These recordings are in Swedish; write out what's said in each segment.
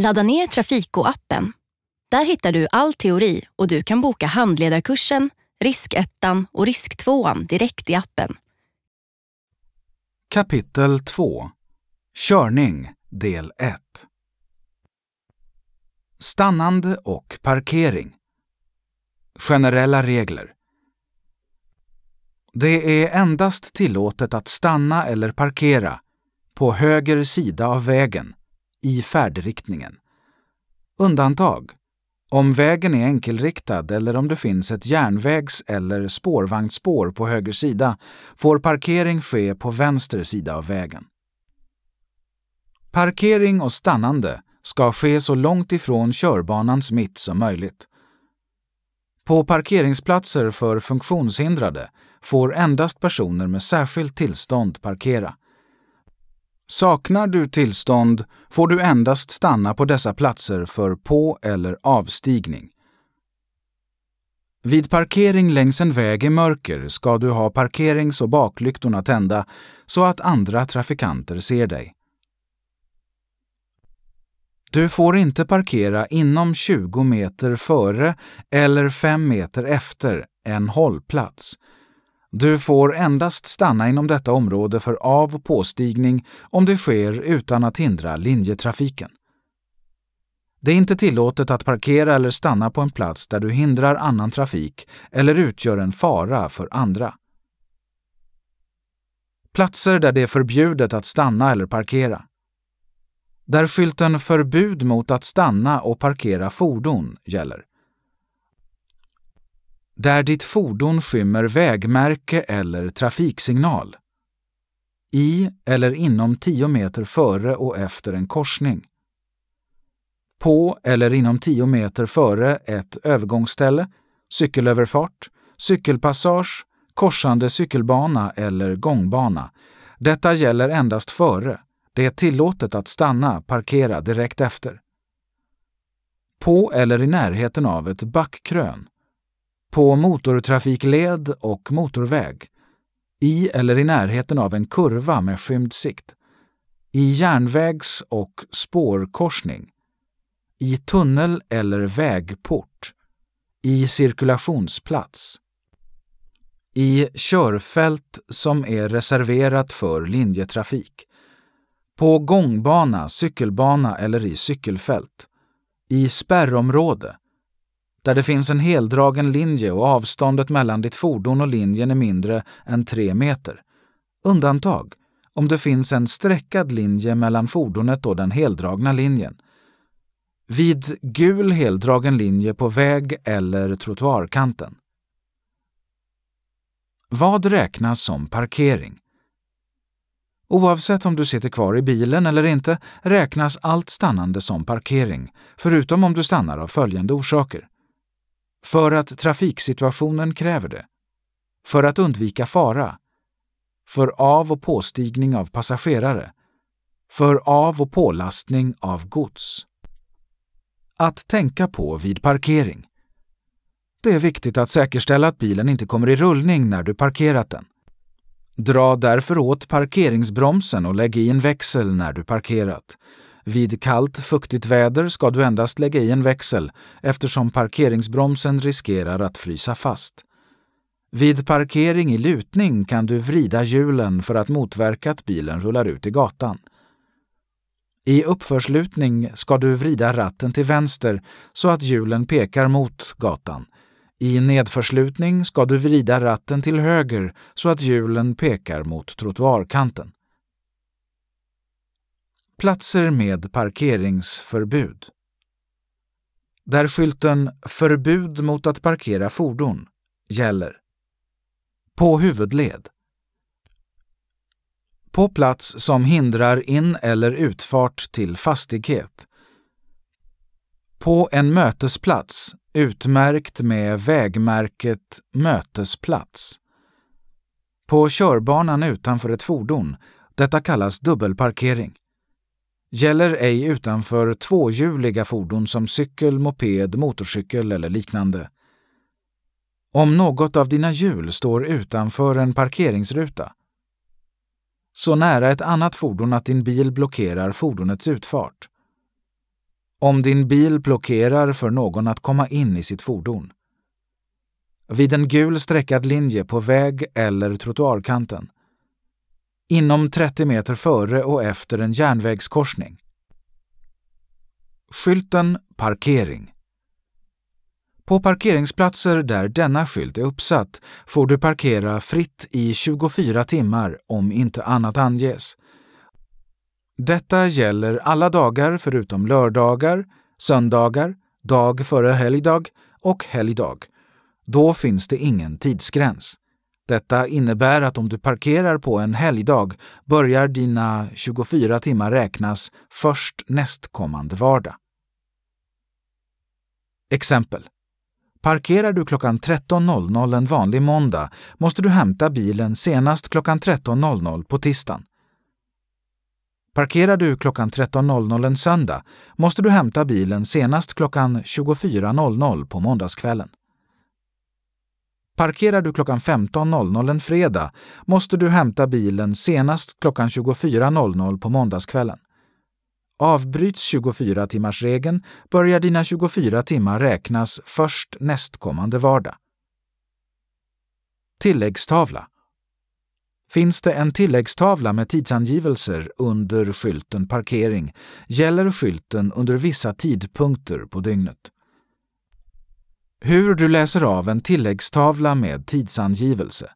Ladda ner Trafiko-appen. Där hittar du all teori och du kan boka handledarkursen, riskettan och risktvåan direkt i appen. Kapitel 2 Körning del 1 Stannande och parkering. Generella regler. Det är endast tillåtet att stanna eller parkera på höger sida av vägen i färdriktningen. Undantag om vägen är enkelriktad eller om det finns ett järnvägs eller spårvagnsspår på höger sida får parkering ske på vänster sida av vägen. Parkering och stannande ska ske så långt ifrån körbanans mitt som möjligt. På parkeringsplatser för funktionshindrade får endast personer med särskilt tillstånd parkera. Saknar du tillstånd får du endast stanna på dessa platser för på eller avstigning. Vid parkering längs en väg i mörker ska du ha parkerings och baklyktorna tända så att andra trafikanter ser dig. Du får inte parkera inom 20 meter före eller 5 meter efter en hållplats du får endast stanna inom detta område för av och påstigning om det sker utan att hindra linjetrafiken. Det är inte tillåtet att parkera eller stanna på en plats där du hindrar annan trafik eller utgör en fara för andra. Platser där det är förbjudet att stanna eller parkera. Där skylten Förbud mot att stanna och parkera fordon gäller där ditt fordon skymmer vägmärke eller trafiksignal. I eller inom 10 meter före och efter en korsning. På eller inom 10 meter före ett övergångsställe, cykelöverfart, cykelpassage, korsande cykelbana eller gångbana. Detta gäller endast före. Det är tillåtet att stanna, parkera direkt efter. På eller i närheten av ett backkrön på motortrafikled och motorväg, i eller i närheten av en kurva med skymd sikt, i järnvägs och spårkorsning, i tunnel eller vägport, i cirkulationsplats, i körfält som är reserverat för linjetrafik, på gångbana, cykelbana eller i cykelfält, i spärrområde, där det finns en heldragen linje och avståndet mellan ditt fordon och linjen är mindre än 3 meter. Undantag om det finns en streckad linje mellan fordonet och den heldragna linjen. Vid gul heldragen linje på väg eller trottoarkanten. Vad räknas som parkering? Oavsett om du sitter kvar i bilen eller inte räknas allt stannande som parkering, förutom om du stannar av följande orsaker. För att trafiksituationen kräver det. För att undvika fara. För av och påstigning av passagerare. För av och pålastning av gods. Att tänka på vid parkering. Det är viktigt att säkerställa att bilen inte kommer i rullning när du parkerat den. Dra därför åt parkeringsbromsen och lägg i en växel när du parkerat. Vid kallt, fuktigt väder ska du endast lägga i en växel eftersom parkeringsbromsen riskerar att frysa fast. Vid parkering i lutning kan du vrida hjulen för att motverka att bilen rullar ut i gatan. I uppförslutning ska du vrida ratten till vänster så att hjulen pekar mot gatan. I nedförslutning ska du vrida ratten till höger så att hjulen pekar mot trottoarkanten. Platser med parkeringsförbud. Där skylten Förbud mot att parkera fordon gäller. På huvudled. På plats som hindrar in eller utfart till fastighet. På en mötesplats utmärkt med vägmärket Mötesplats. På körbanan utanför ett fordon. Detta kallas dubbelparkering gäller ej utanför tvåhjuliga fordon som cykel, moped, motorcykel eller liknande. Om något av dina hjul står utanför en parkeringsruta, så nära ett annat fordon att din bil blockerar fordonets utfart. Om din bil blockerar för någon att komma in i sitt fordon. Vid en gul streckad linje på väg eller trottoarkanten. Inom 30 meter före och efter en järnvägskorsning. Skylten Parkering på parkeringsplatser där denna skylt är uppsatt får du parkera fritt i 24 timmar om inte annat anges. Detta gäller alla dagar förutom lördagar, söndagar, dag före helgdag och helgdag. Då finns det ingen tidsgräns. Detta innebär att om du parkerar på en helgdag börjar dina 24 timmar räknas först nästkommande vardag. Exempel Parkerar du klockan 13.00 en vanlig måndag måste du hämta bilen senast klockan 13.00 på tisdagen. Parkerar du klockan 13.00 en söndag måste du hämta bilen senast klockan 24.00 på måndagskvällen. Parkerar du klockan 15.00 en fredag måste du hämta bilen senast klockan 24.00 på måndagskvällen. Avbryts 24-timmarsregeln börjar dina 24 timmar räknas först nästkommande vardag. Tilläggstavla Finns det en tilläggstavla med tidsangivelser under skylten Parkering gäller skylten under vissa tidpunkter på dygnet. Hur du läser av en tilläggstavla med tidsangivelse.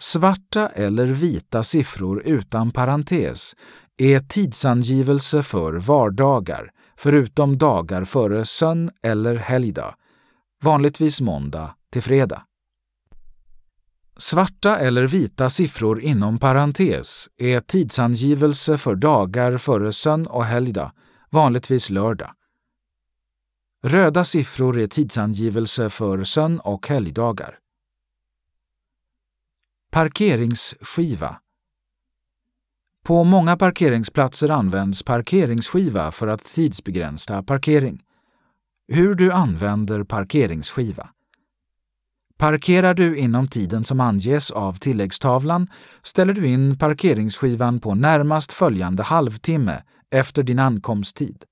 Svarta eller vita siffror utan parentes är tidsangivelse för vardagar, förutom dagar före sön eller helgdag, vanligtvis måndag till fredag. Svarta eller vita siffror inom parentes är tidsangivelse för dagar före sön och helgdag, vanligtvis lördag. Röda siffror är tidsangivelse för sön och helgdagar. Parkeringsskiva på många parkeringsplatser används parkeringsskiva för att tidsbegränsa parkering. Hur du använder parkeringsskiva. Parkerar du inom tiden som anges av tilläggstavlan ställer du in parkeringsskivan på närmast följande halvtimme efter din ankomsttid.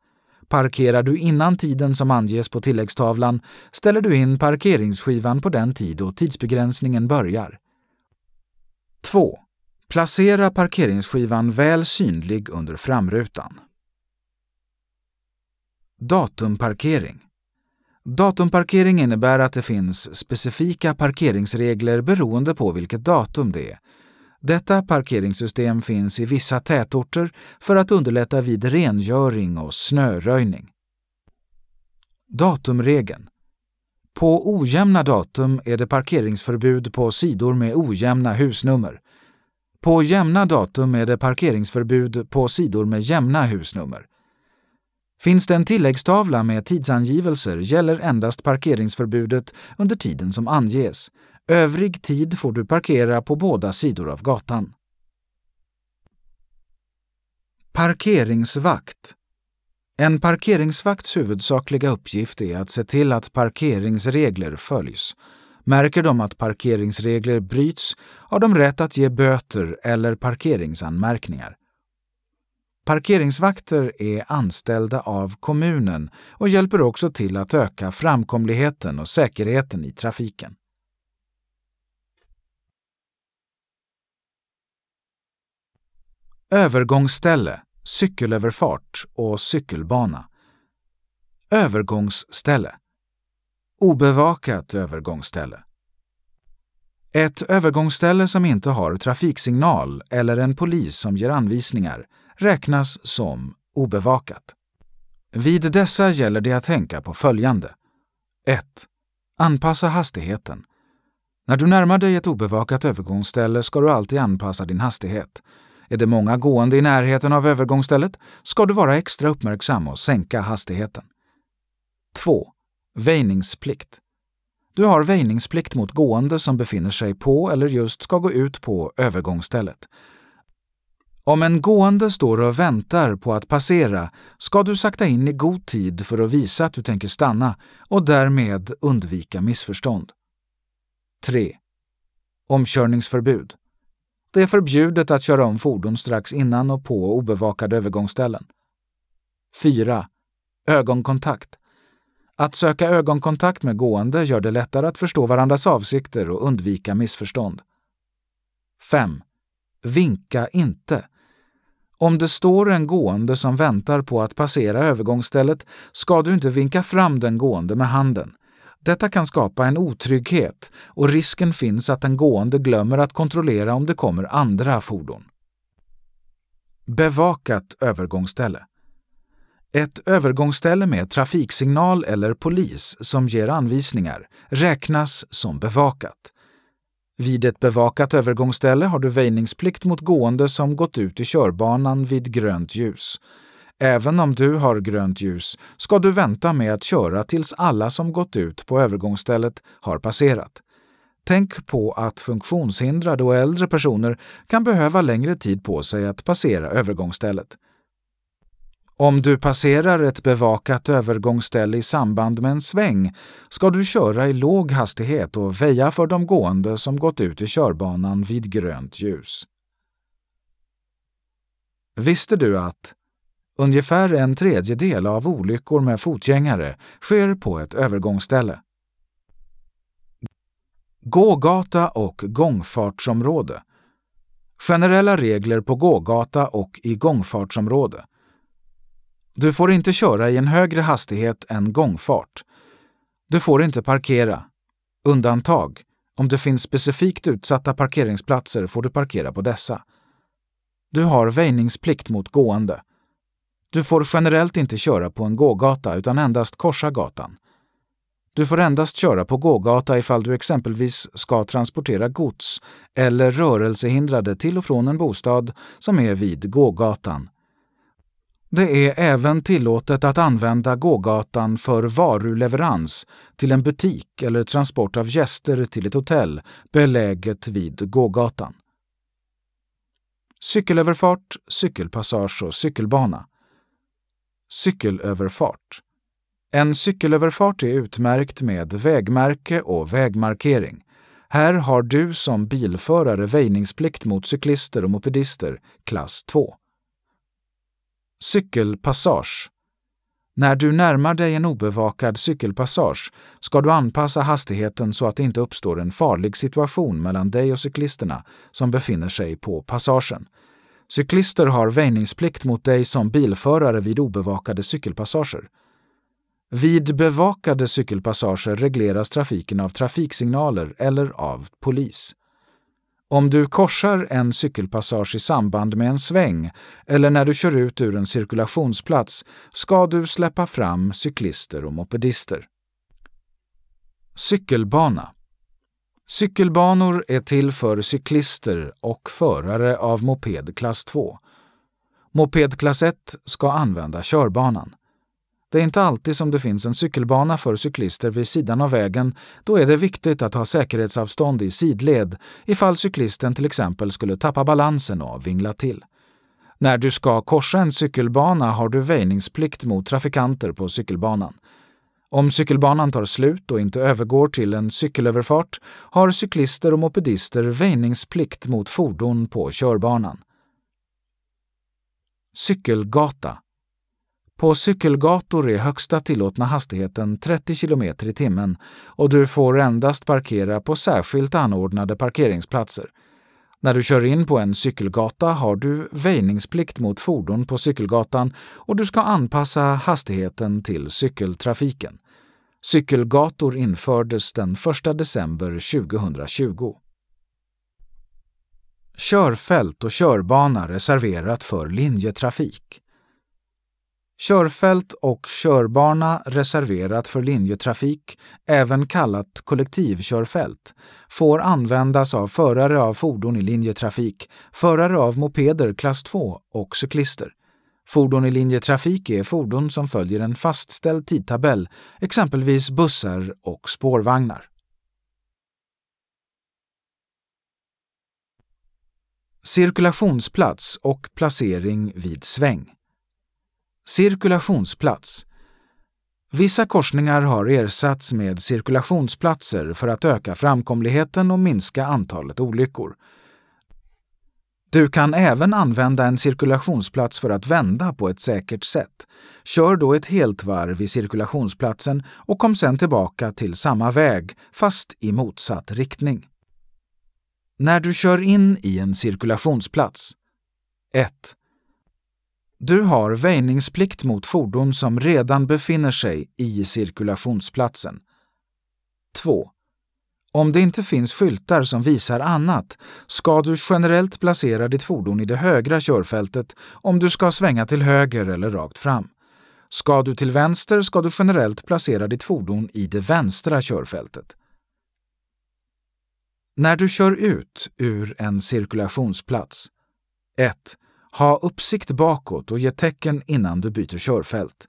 Parkerar du innan tiden som anges på tilläggstavlan ställer du in parkeringsskivan på den tid då tidsbegränsningen börjar. 2. Placera parkeringsskivan väl synlig under framrutan. Datumparkering Datumparkering innebär att det finns specifika parkeringsregler beroende på vilket datum det är. Detta parkeringssystem finns i vissa tätorter för att underlätta vid rengöring och snöröjning. Datumregeln På ojämna datum är det parkeringsförbud på sidor med ojämna husnummer. På jämna datum är det parkeringsförbud på sidor med jämna husnummer. Finns det en tilläggstavla med tidsangivelser gäller endast parkeringsförbudet under tiden som anges. Övrig tid får du parkera på båda sidor av gatan. Parkeringsvakt En parkeringsvakts huvudsakliga uppgift är att se till att parkeringsregler följs. Märker de att parkeringsregler bryts har de rätt att ge böter eller parkeringsanmärkningar. Parkeringsvakter är anställda av kommunen och hjälper också till att öka framkomligheten och säkerheten i trafiken. Övergångsställe, cykelöverfart och cykelbana. Övergångsställe Obevakat övergångsställe. Ett övergångsställe som inte har trafiksignal eller en polis som ger anvisningar räknas som obevakat. Vid dessa gäller det att tänka på följande. 1. Anpassa hastigheten. När du närmar dig ett obevakat övergångsställe ska du alltid anpassa din hastighet. Är det många gående i närheten av övergångsstället ska du vara extra uppmärksam och sänka hastigheten. 2. Väjningsplikt. Du har väjningsplikt mot gående som befinner sig på eller just ska gå ut på övergångsstället. Om en gående står och väntar på att passera ska du sakta in i god tid för att visa att du tänker stanna och därmed undvika missförstånd. 3. Omkörningsförbud. Det är förbjudet att köra om fordon strax innan och på obevakade övergångsställen. 4. Ögonkontakt. Att söka ögonkontakt med gående gör det lättare att förstå varandras avsikter och undvika missförstånd. 5. Vinka inte. Om det står en gående som väntar på att passera övergångsstället ska du inte vinka fram den gående med handen. Detta kan skapa en otrygghet och risken finns att den gående glömmer att kontrollera om det kommer andra fordon. Bevakat övergångsställe Ett övergångsställe med trafiksignal eller polis som ger anvisningar räknas som bevakat. Vid ett bevakat övergångsställe har du väjningsplikt mot gående som gått ut i körbanan vid grönt ljus. Även om du har grönt ljus ska du vänta med att köra tills alla som gått ut på övergångsstället har passerat. Tänk på att funktionshindrade och äldre personer kan behöva längre tid på sig att passera övergångsstället. Om du passerar ett bevakat övergångsställe i samband med en sväng ska du köra i låg hastighet och väja för de gående som gått ut i körbanan vid grönt ljus. Visste du att ungefär en tredjedel av olyckor med fotgängare sker på ett övergångsställe? Gågata och gångfartsområde Generella regler på gågata och i gångfartsområde du får inte köra i en högre hastighet än gångfart. Du får inte parkera. Undantag. Om det finns specifikt utsatta parkeringsplatser får du parkera på dessa. Du har väjningsplikt mot gående. Du får generellt inte köra på en gågata utan endast korsa gatan. Du får endast köra på gågata ifall du exempelvis ska transportera gods eller rörelsehindrade till och från en bostad som är vid gågatan det är även tillåtet att använda gågatan för varuleverans till en butik eller transport av gäster till ett hotell beläget vid gågatan. Cykelöverfart, cykelpassage och cykelbana. Cykelöverfart. En cykelöverfart är utmärkt med vägmärke och vägmarkering. Här har du som bilförare väjningsplikt mot cyklister och mopedister, klass 2. Cykelpassage. När du närmar dig en obevakad cykelpassage ska du anpassa hastigheten så att det inte uppstår en farlig situation mellan dig och cyklisterna som befinner sig på passagen. Cyklister har väjningsplikt mot dig som bilförare vid obevakade cykelpassager. Vid bevakade cykelpassager regleras trafiken av trafiksignaler eller av polis. Om du korsar en cykelpassage i samband med en sväng eller när du kör ut ur en cirkulationsplats ska du släppa fram cyklister och mopedister. Cykelbana Cykelbanor är till för cyklister och förare av moped klass 2. Moped klass 1 ska använda körbanan. Det är inte alltid som det finns en cykelbana för cyklister vid sidan av vägen. Då är det viktigt att ha säkerhetsavstånd i sidled ifall cyklisten till exempel skulle tappa balansen och vingla till. När du ska korsa en cykelbana har du väjningsplikt mot trafikanter på cykelbanan. Om cykelbanan tar slut och inte övergår till en cykelöverfart har cyklister och mopedister väjningsplikt mot fordon på körbanan. Cykelgata på cykelgator är högsta tillåtna hastigheten 30 km i timmen och du får endast parkera på särskilt anordnade parkeringsplatser. När du kör in på en cykelgata har du väjningsplikt mot fordon på cykelgatan och du ska anpassa hastigheten till cykeltrafiken. Cykelgator infördes den 1 december 2020. Körfält och körbana reserverat för linjetrafik. Körfält och körbana reserverat för linjetrafik, även kallat kollektivkörfält, får användas av förare av fordon i linjetrafik, förare av mopeder klass 2 och cyklister. Fordon i linjetrafik är fordon som följer en fastställd tidtabell, exempelvis bussar och spårvagnar. Cirkulationsplats och placering vid sväng. Cirkulationsplats. Vissa korsningar har ersatts med cirkulationsplatser för att öka framkomligheten och minska antalet olyckor. Du kan även använda en cirkulationsplats för att vända på ett säkert sätt. Kör då ett helt varv i cirkulationsplatsen och kom sedan tillbaka till samma väg, fast i motsatt riktning. När du kör in i en cirkulationsplats 1. Du har väjningsplikt mot fordon som redan befinner sig i cirkulationsplatsen. 2. Om det inte finns skyltar som visar annat ska du generellt placera ditt fordon i det högra körfältet om du ska svänga till höger eller rakt fram. Ska du till vänster ska du generellt placera ditt fordon i det vänstra körfältet. När du kör ut ur en cirkulationsplats 1. Ha uppsikt bakåt och ge tecken innan du byter körfält.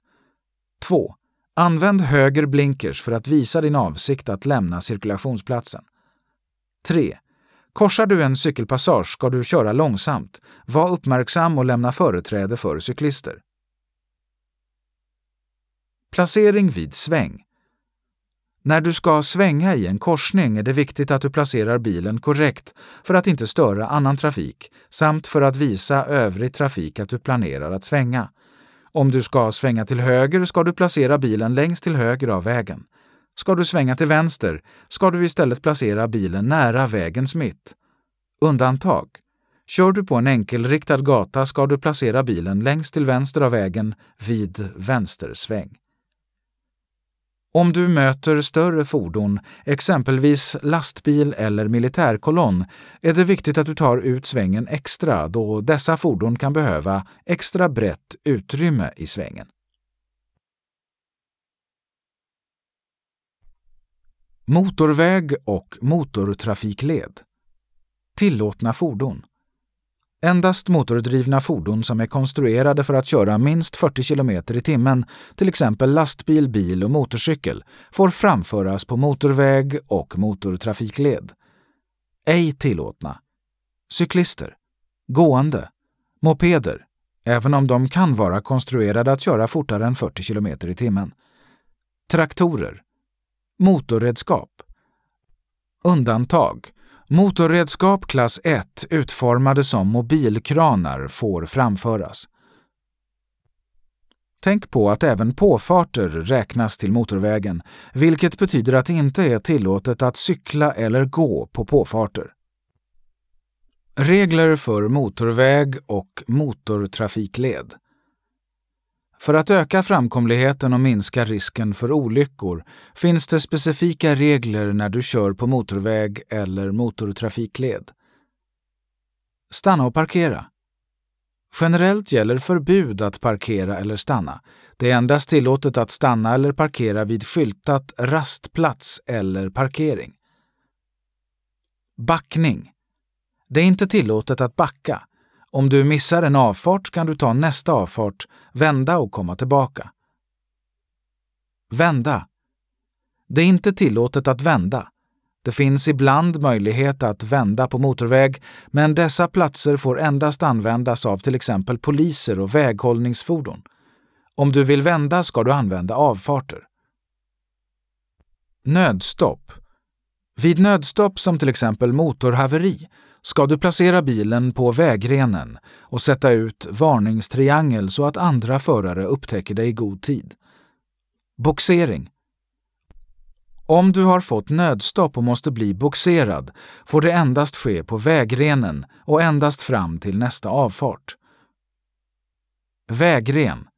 2. Använd höger blinkers för att visa din avsikt att lämna cirkulationsplatsen. 3. Korsar du en cykelpassage ska du köra långsamt. Var uppmärksam och lämna företräde för cyklister. Placering vid sväng. När du ska svänga i en korsning är det viktigt att du placerar bilen korrekt för att inte störa annan trafik samt för att visa övrig trafik att du planerar att svänga. Om du ska svänga till höger ska du placera bilen längst till höger av vägen. Ska du svänga till vänster ska du istället placera bilen nära vägens mitt. Undantag. Kör du på en enkelriktad gata ska du placera bilen längst till vänster av vägen vid vänstersväng. Om du möter större fordon, exempelvis lastbil eller militärkolonn, är det viktigt att du tar ut svängen extra då dessa fordon kan behöva extra brett utrymme i svängen. Motorväg och motortrafikled Tillåtna fordon Endast motordrivna fordon som är konstruerade för att köra minst 40 km i timmen, till exempel lastbil, bil och motorcykel, får framföras på motorväg och motortrafikled. Ej tillåtna. Cyklister. Gående. Mopeder, även om de kan vara konstruerade att köra fortare än 40 km i timmen. Traktorer. Motorredskap. Undantag Motorredskap klass 1 utformade som mobilkranar får framföras. Tänk på att även påfarter räknas till motorvägen, vilket betyder att det inte är tillåtet att cykla eller gå på påfarter. Regler för motorväg och motortrafikled för att öka framkomligheten och minska risken för olyckor finns det specifika regler när du kör på motorväg eller motortrafikled. Stanna och parkera. Generellt gäller förbud att parkera eller stanna. Det är endast tillåtet att stanna eller parkera vid skyltat rastplats eller parkering. Backning. Det är inte tillåtet att backa. Om du missar en avfart kan du ta nästa avfart, vända och komma tillbaka. Vända. Det är inte tillåtet att vända. Det finns ibland möjlighet att vända på motorväg, men dessa platser får endast användas av till exempel poliser och väghållningsfordon. Om du vill vända ska du använda avfarter. Nödstopp. Vid nödstopp som till exempel motorhaveri ska du placera bilen på vägrenen och sätta ut varningstriangel så att andra förare upptäcker dig i god tid. Boxering. Om du har fått nödstopp och måste bli boxerad får det endast ske på vägrenen och endast fram till nästa avfart. Vägren.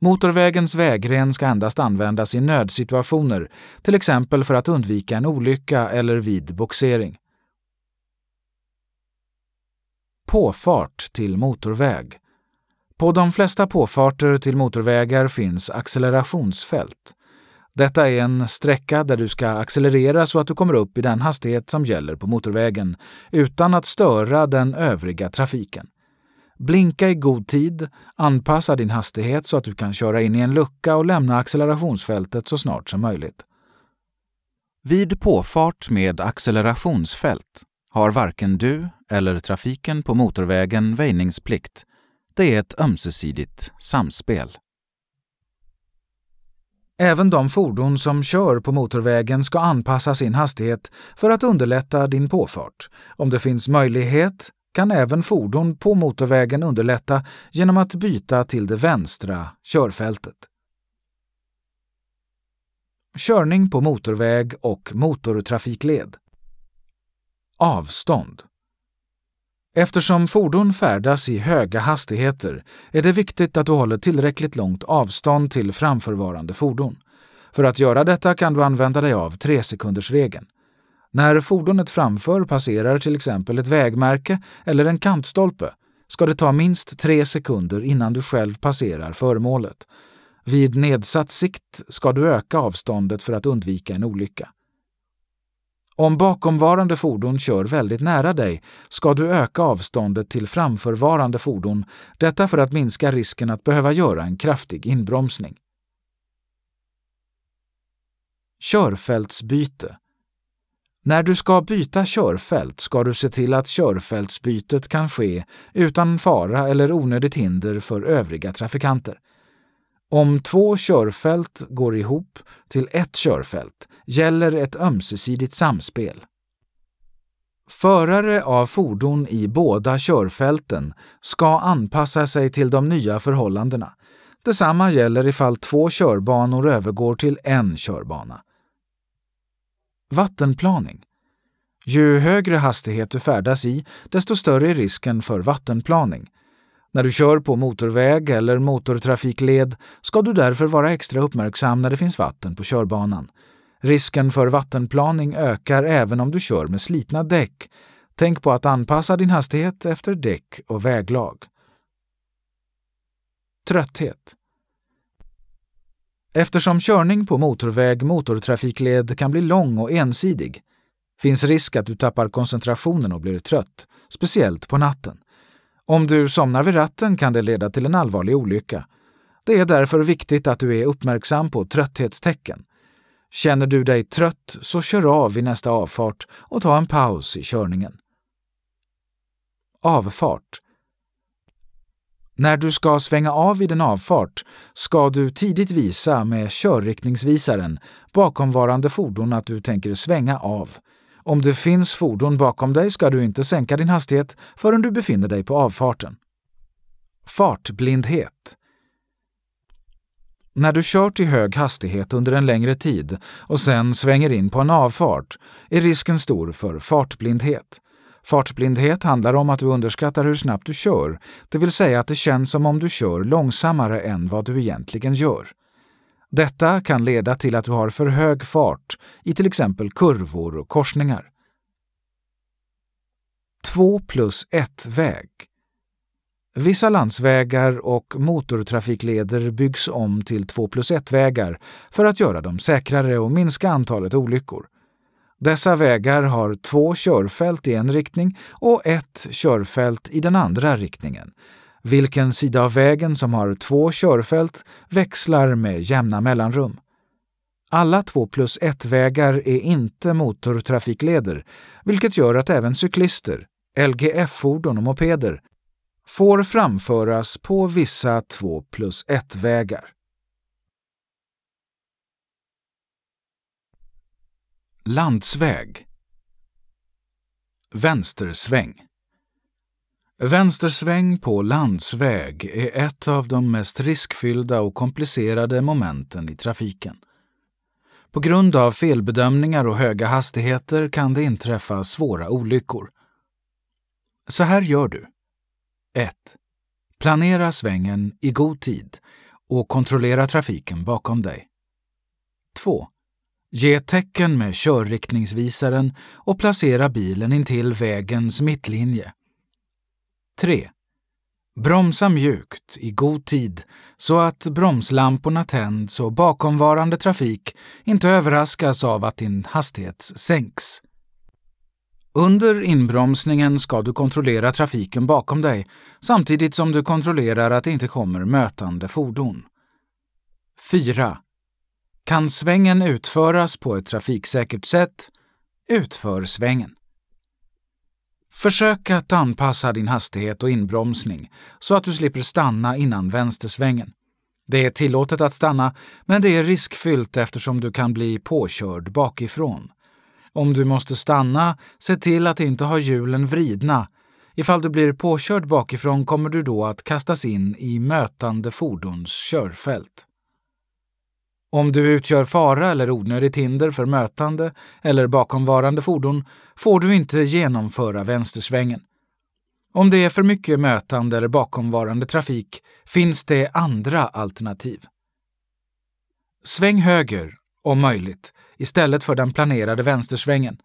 Motorvägens vägren ska endast användas i nödsituationer, till exempel för att undvika en olycka eller vid boxering. Påfart till motorväg. På de flesta påfarter till motorvägar finns accelerationsfält. Detta är en sträcka där du ska accelerera så att du kommer upp i den hastighet som gäller på motorvägen utan att störa den övriga trafiken. Blinka i god tid, anpassa din hastighet så att du kan köra in i en lucka och lämna accelerationsfältet så snart som möjligt. Vid påfart med accelerationsfält har varken du eller trafiken på motorvägen väjningsplikt. Det är ett ömsesidigt samspel. Även de fordon som kör på motorvägen ska anpassa sin hastighet för att underlätta din påfart. Om det finns möjlighet kan även fordon på motorvägen underlätta genom att byta till det vänstra körfältet. Körning på motorväg och motortrafikled. Avstånd. Eftersom fordon färdas i höga hastigheter är det viktigt att du håller tillräckligt långt avstånd till framförvarande fordon. För att göra detta kan du använda dig av tresekundersregeln. När fordonet framför passerar till exempel ett vägmärke eller en kantstolpe ska det ta minst tre sekunder innan du själv passerar föremålet. Vid nedsatt sikt ska du öka avståndet för att undvika en olycka. Om bakomvarande fordon kör väldigt nära dig ska du öka avståndet till framförvarande fordon, detta för att minska risken att behöva göra en kraftig inbromsning. Körfältsbyte När du ska byta körfält ska du se till att körfältsbytet kan ske utan fara eller onödigt hinder för övriga trafikanter. Om två körfält går ihop till ett körfält gäller ett ömsesidigt samspel. Förare av fordon i båda körfälten ska anpassa sig till de nya förhållandena. Detsamma gäller ifall två körbanor övergår till en körbana. Vattenplaning. Ju högre hastighet du färdas i, desto större är risken för vattenplaning. När du kör på motorväg eller motortrafikled ska du därför vara extra uppmärksam när det finns vatten på körbanan. Risken för vattenplaning ökar även om du kör med slitna däck. Tänk på att anpassa din hastighet efter däck och väglag. Trötthet Eftersom körning på motorväg motortrafikled kan bli lång och ensidig finns risk att du tappar koncentrationen och blir trött, speciellt på natten. Om du somnar vid ratten kan det leda till en allvarlig olycka. Det är därför viktigt att du är uppmärksam på trötthetstecken. Känner du dig trött så kör av vid nästa avfart och ta en paus i körningen. Avfart När du ska svänga av vid en avfart ska du tidigt visa med körriktningsvisaren bakomvarande fordon att du tänker svänga av. Om det finns fordon bakom dig ska du inte sänka din hastighet förrän du befinner dig på avfarten. Fartblindhet När du kört i hög hastighet under en längre tid och sen svänger in på en avfart är risken stor för fartblindhet. Fartblindhet handlar om att du underskattar hur snabbt du kör, det vill säga att det känns som om du kör långsammare än vad du egentligen gör. Detta kan leda till att du har för hög fart i till exempel kurvor och korsningar. 2 plus 1-väg Vissa landsvägar och motortrafikleder byggs om till 2 plus 1-vägar för att göra dem säkrare och minska antalet olyckor. Dessa vägar har två körfält i en riktning och ett körfält i den andra riktningen, vilken sida av vägen som har två körfält växlar med jämna mellanrum. Alla 2 plus 1-vägar är inte motortrafikleder, vilket gör att även cyklister, LGF-fordon och mopeder får framföras på vissa 2 plus 1-vägar. Landsväg Vänstersväng Vänstersväng på landsväg är ett av de mest riskfyllda och komplicerade momenten i trafiken. På grund av felbedömningar och höga hastigheter kan det inträffa svåra olyckor. Så här gör du. 1. Planera svängen i god tid och kontrollera trafiken bakom dig. 2. Ge tecken med körriktningsvisaren och placera bilen intill vägens mittlinje 3. Bromsa mjukt i god tid så att bromslamporna tänds och bakomvarande trafik inte överraskas av att din hastighet sänks. Under inbromsningen ska du kontrollera trafiken bakom dig samtidigt som du kontrollerar att det inte kommer mötande fordon. 4. Kan svängen utföras på ett trafiksäkert sätt? Utför svängen. Försök att anpassa din hastighet och inbromsning så att du slipper stanna innan vänstersvängen. Det är tillåtet att stanna, men det är riskfyllt eftersom du kan bli påkörd bakifrån. Om du måste stanna, se till att inte ha hjulen vridna. Ifall du blir påkörd bakifrån kommer du då att kastas in i mötande fordons körfält. Om du utgör fara eller onödigt hinder för mötande eller bakomvarande fordon får du inte genomföra vänstersvängen. Om det är för mycket mötande eller bakomvarande trafik finns det andra alternativ. Sväng höger, om möjligt, istället för den planerade vänstersvängen.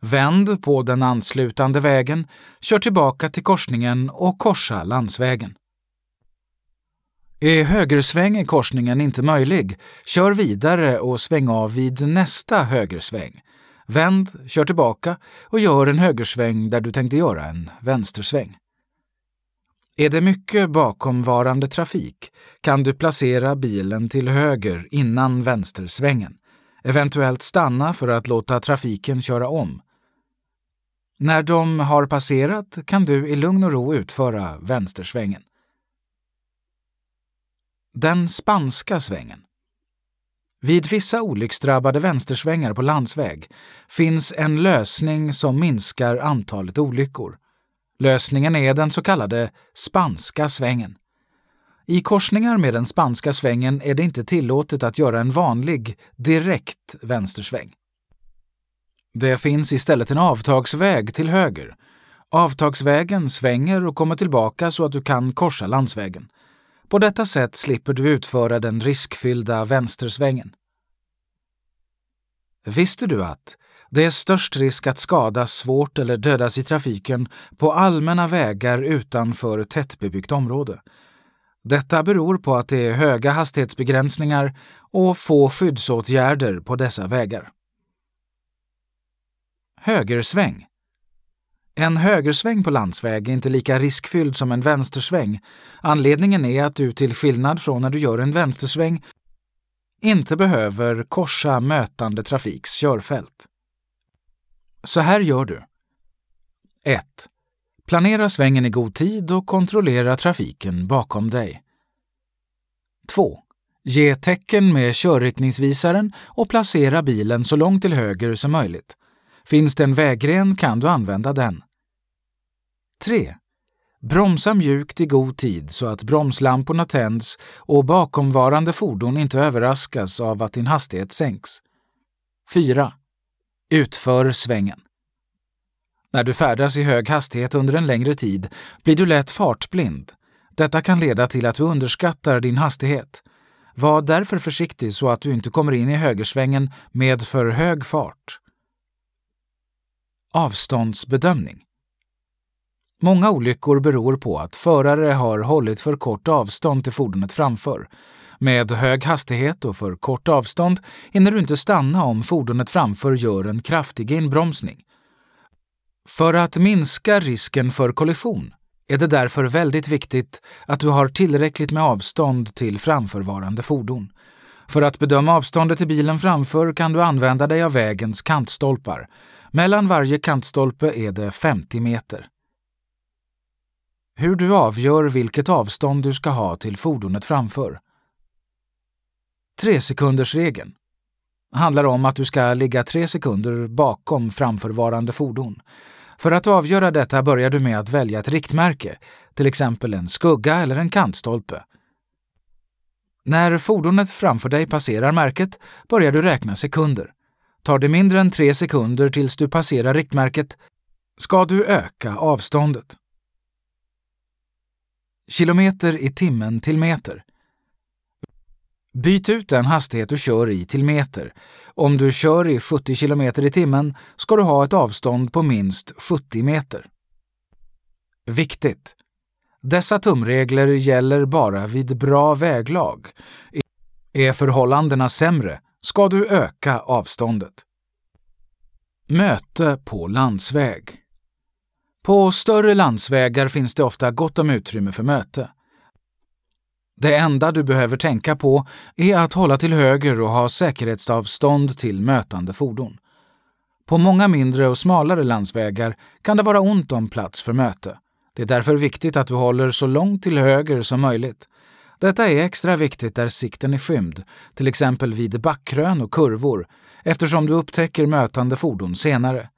Vänd på den anslutande vägen, kör tillbaka till korsningen och korsa landsvägen. Är högersväng i korsningen inte möjlig, kör vidare och sväng av vid nästa högersväng. Vänd, kör tillbaka och gör en högersväng där du tänkte göra en vänstersväng. Är det mycket bakomvarande trafik kan du placera bilen till höger innan vänstersvängen, eventuellt stanna för att låta trafiken köra om. När de har passerat kan du i lugn och ro utföra vänstersvängen. Den spanska svängen. Vid vissa olycksdrabbade vänstersvängar på landsväg finns en lösning som minskar antalet olyckor. Lösningen är den så kallade spanska svängen. I korsningar med den spanska svängen är det inte tillåtet att göra en vanlig, direkt vänstersväng. Det finns istället en avtagsväg till höger. Avtagsvägen svänger och kommer tillbaka så att du kan korsa landsvägen. På detta sätt slipper du utföra den riskfyllda vänstersvängen. Visste du att det är störst risk att skadas svårt eller dödas i trafiken på allmänna vägar utanför tättbebyggt område? Detta beror på att det är höga hastighetsbegränsningar och få skyddsåtgärder på dessa vägar. Högersväng en högersväng på landsväg är inte lika riskfylld som en vänstersväng. Anledningen är att du till skillnad från när du gör en vänstersväng inte behöver korsa mötande trafiks körfält. Så här gör du. 1. Planera svängen i god tid och kontrollera trafiken bakom dig. 2. Ge tecken med körriktningsvisaren och placera bilen så långt till höger som möjligt. Finns det en vägren kan du använda den. 3. Bromsa mjukt i god tid så att bromslamporna tänds och bakomvarande fordon inte överraskas av att din hastighet sänks. 4. Utför svängen. När du färdas i hög hastighet under en längre tid blir du lätt fartblind. Detta kan leda till att du underskattar din hastighet. Var därför försiktig så att du inte kommer in i högersvängen med för hög fart. Avståndsbedömning. Många olyckor beror på att förare har hållit för kort avstånd till fordonet framför. Med hög hastighet och för kort avstånd hinner du inte stanna om fordonet framför gör en kraftig inbromsning. För att minska risken för kollision är det därför väldigt viktigt att du har tillräckligt med avstånd till framförvarande fordon. För att bedöma avståndet till bilen framför kan du använda dig av vägens kantstolpar. Mellan varje kantstolpe är det 50 meter. Hur du avgör vilket avstånd du ska ha till fordonet framför. Tresekundersregeln handlar om att du ska ligga tre sekunder bakom framförvarande fordon. För att avgöra detta börjar du med att välja ett riktmärke, till exempel en skugga eller en kantstolpe. När fordonet framför dig passerar märket börjar du räkna sekunder. Tar det mindre än tre sekunder tills du passerar riktmärket ska du öka avståndet. Kilometer i timmen till meter. Byt ut den hastighet du kör i till meter. Om du kör i 70 km i timmen ska du ha ett avstånd på minst 70 meter. Viktigt! Dessa tumregler gäller bara vid bra väglag. Är förhållandena sämre ska du öka avståndet. Möte på landsväg. På större landsvägar finns det ofta gott om utrymme för möte. Det enda du behöver tänka på är att hålla till höger och ha säkerhetsavstånd till mötande fordon. På många mindre och smalare landsvägar kan det vara ont om plats för möte. Det är därför viktigt att du håller så långt till höger som möjligt. Detta är extra viktigt där sikten är skymd, till exempel vid backkrön och kurvor, eftersom du upptäcker mötande fordon senare.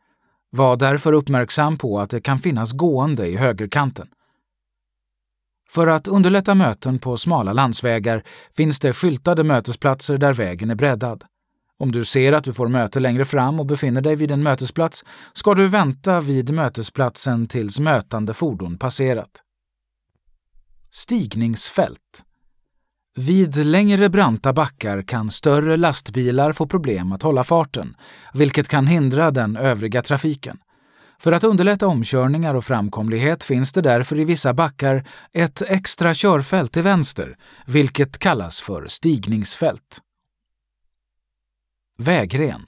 Var därför uppmärksam på att det kan finnas gående i högerkanten. För att underlätta möten på smala landsvägar finns det skyltade mötesplatser där vägen är breddad. Om du ser att du får möte längre fram och befinner dig vid en mötesplats ska du vänta vid mötesplatsen tills mötande fordon passerat. Stigningsfält vid längre branta backar kan större lastbilar få problem att hålla farten, vilket kan hindra den övriga trafiken. För att underlätta omkörningar och framkomlighet finns det därför i vissa backar ett extra körfält till vänster, vilket kallas för stigningsfält. Vägren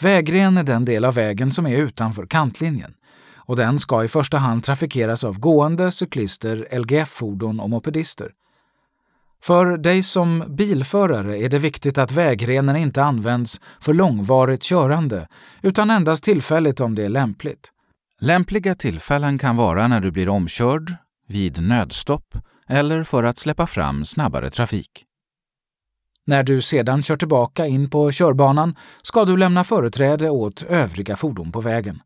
Vägren är den del av vägen som är utanför kantlinjen och den ska i första hand trafikeras av gående, cyklister, LGF-fordon och mopedister. För dig som bilförare är det viktigt att vägrenen inte används för långvarigt körande, utan endast tillfälligt om det är lämpligt. Lämpliga tillfällen kan vara när du blir omkörd, vid nödstopp eller för att släppa fram snabbare trafik. När du sedan kör tillbaka in på körbanan ska du lämna företräde åt övriga fordon på vägen.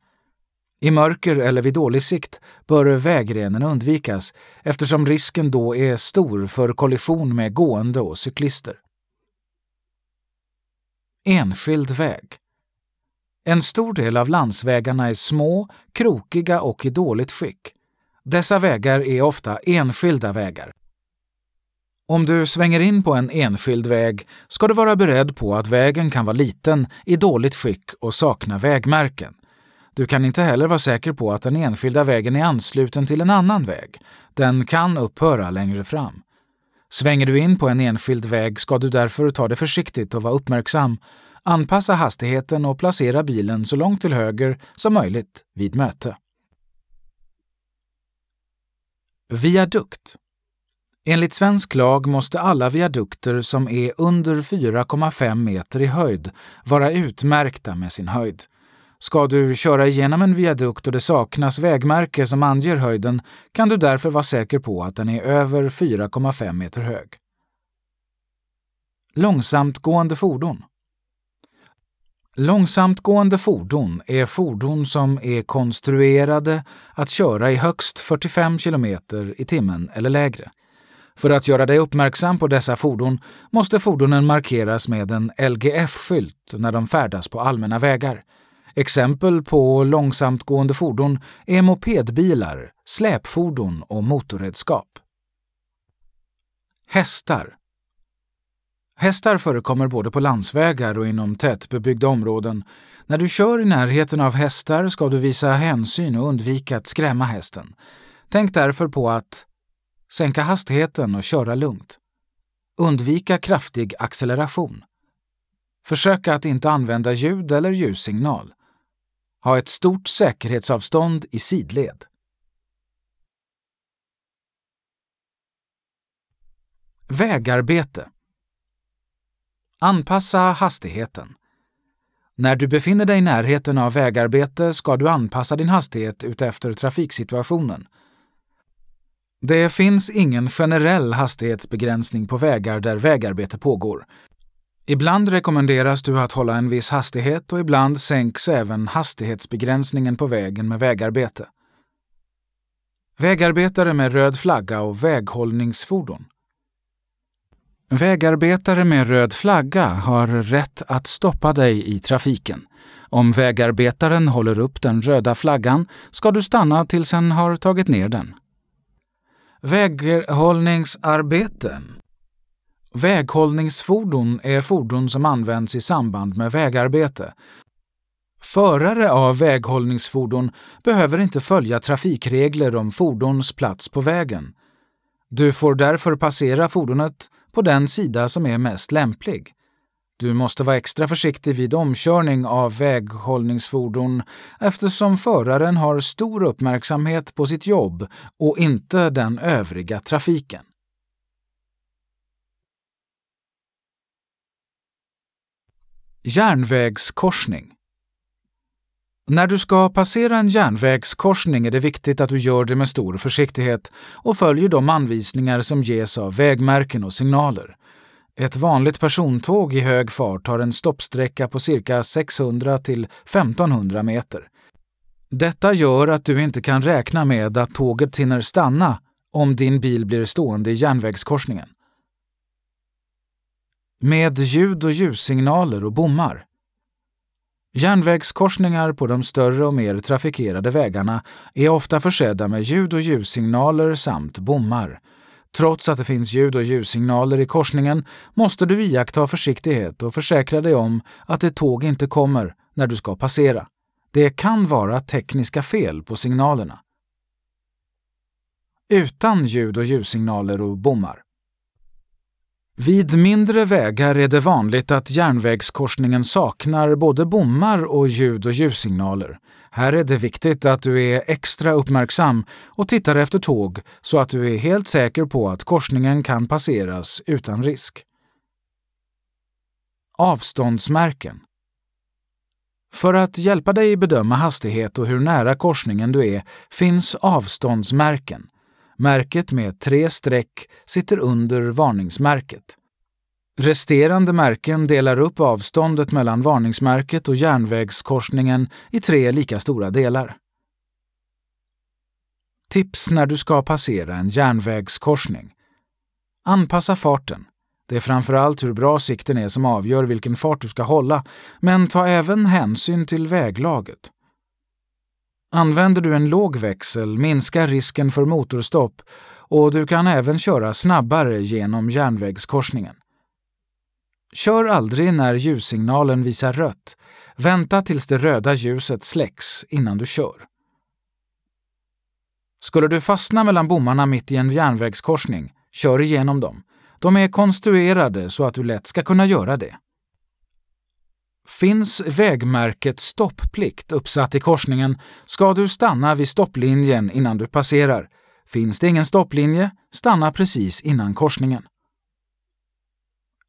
I mörker eller vid dålig sikt bör vägrenen undvikas eftersom risken då är stor för kollision med gående och cyklister. Enskild väg En stor del av landsvägarna är små, krokiga och i dåligt skick. Dessa vägar är ofta enskilda vägar. Om du svänger in på en enskild väg ska du vara beredd på att vägen kan vara liten, i dåligt skick och sakna vägmärken. Du kan inte heller vara säker på att den enskilda vägen är ansluten till en annan väg. Den kan upphöra längre fram. Svänger du in på en enskild väg ska du därför ta det försiktigt och vara uppmärksam, anpassa hastigheten och placera bilen så långt till höger som möjligt vid möte. Viadukt Enligt svensk lag måste alla viadukter som är under 4,5 meter i höjd vara utmärkta med sin höjd. Ska du köra igenom en viadukt och det saknas vägmärke som anger höjden kan du därför vara säker på att den är över 4,5 meter hög. Långsamtgående fordon Långsamtgående fordon är fordon som är konstruerade att köra i högst 45 km i timmen eller lägre. För att göra dig uppmärksam på dessa fordon måste fordonen markeras med en LGF-skylt när de färdas på allmänna vägar. Exempel på långsamtgående fordon är mopedbilar, släpfordon och motorredskap. Hästar Hästar förekommer både på landsvägar och inom tätbebyggda områden. När du kör i närheten av hästar ska du visa hänsyn och undvika att skrämma hästen. Tänk därför på att sänka hastigheten och köra lugnt. Undvika kraftig acceleration. Försöka att inte använda ljud eller ljussignal. Ha ett stort säkerhetsavstånd i sidled. Vägarbete Anpassa hastigheten. När du befinner dig i närheten av vägarbete ska du anpassa din hastighet utefter trafiksituationen. Det finns ingen generell hastighetsbegränsning på vägar där vägarbete pågår. Ibland rekommenderas du att hålla en viss hastighet och ibland sänks även hastighetsbegränsningen på vägen med vägarbete. Vägarbetare med röd flagga och väghållningsfordon. Vägarbetare med röd flagga har rätt att stoppa dig i trafiken. Om vägarbetaren håller upp den röda flaggan ska du stanna tills han har tagit ner den. Väghållningsarbeten Väghållningsfordon är fordon som används i samband med vägarbete. Förare av väghållningsfordon behöver inte följa trafikregler om fordons plats på vägen. Du får därför passera fordonet på den sida som är mest lämplig. Du måste vara extra försiktig vid omkörning av väghållningsfordon eftersom föraren har stor uppmärksamhet på sitt jobb och inte den övriga trafiken. Järnvägskorsning När du ska passera en järnvägskorsning är det viktigt att du gör det med stor försiktighet och följer de anvisningar som ges av vägmärken och signaler. Ett vanligt persontåg i hög fart har en stoppsträcka på cirka 600 till 1500 meter. Detta gör att du inte kan räkna med att tåget hinner stanna om din bil blir stående i järnvägskorsningen. Med ljud och ljussignaler och bommar. Järnvägskorsningar på de större och mer trafikerade vägarna är ofta försedda med ljud och ljussignaler samt bommar. Trots att det finns ljud och ljussignaler i korsningen måste du iaktta försiktighet och försäkra dig om att ett tåg inte kommer när du ska passera. Det kan vara tekniska fel på signalerna. Utan ljud och ljussignaler och bommar. Vid mindre vägar är det vanligt att järnvägskorsningen saknar både bommar och ljud och ljussignaler. Här är det viktigt att du är extra uppmärksam och tittar efter tåg så att du är helt säker på att korsningen kan passeras utan risk. Avståndsmärken För att hjälpa dig bedöma hastighet och hur nära korsningen du är finns avståndsmärken Märket med tre streck sitter under varningsmärket. Resterande märken delar upp avståndet mellan varningsmärket och järnvägskorsningen i tre lika stora delar. Tips när du ska passera en järnvägskorsning. Anpassa farten. Det är framförallt hur bra sikten är som avgör vilken fart du ska hålla, men ta även hänsyn till väglaget. Använder du en låg växel minskar risken för motorstopp och du kan även köra snabbare genom järnvägskorsningen. Kör aldrig när ljussignalen visar rött. Vänta tills det röda ljuset släcks innan du kör. Skulle du fastna mellan bommarna mitt i en järnvägskorsning, kör igenom dem. De är konstruerade så att du lätt ska kunna göra det. Finns vägmärket stopplikt uppsatt i korsningen ska du stanna vid stopplinjen innan du passerar. Finns det ingen stopplinje, stanna precis innan korsningen.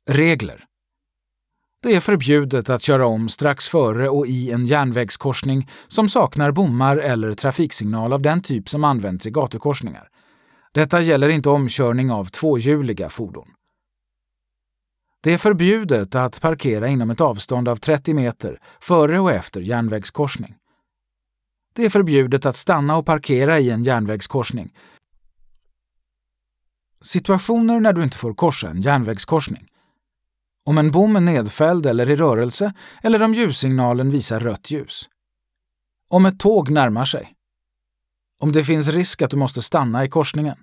Regler det är förbjudet att köra om strax före och i en järnvägskorsning som saknar bommar eller trafiksignal av den typ som används i gatukorsningar. Detta gäller inte omkörning av tvåhjuliga fordon. Det är förbjudet att parkera inom ett avstånd av 30 meter före och efter järnvägskorsning. Det är förbjudet att stanna och parkera i en järnvägskorsning. Situationer när du inte får korsa en järnvägskorsning. Om en bom är nedfälld eller i rörelse eller om ljussignalen visar rött ljus. Om ett tåg närmar sig. Om det finns risk att du måste stanna i korsningen.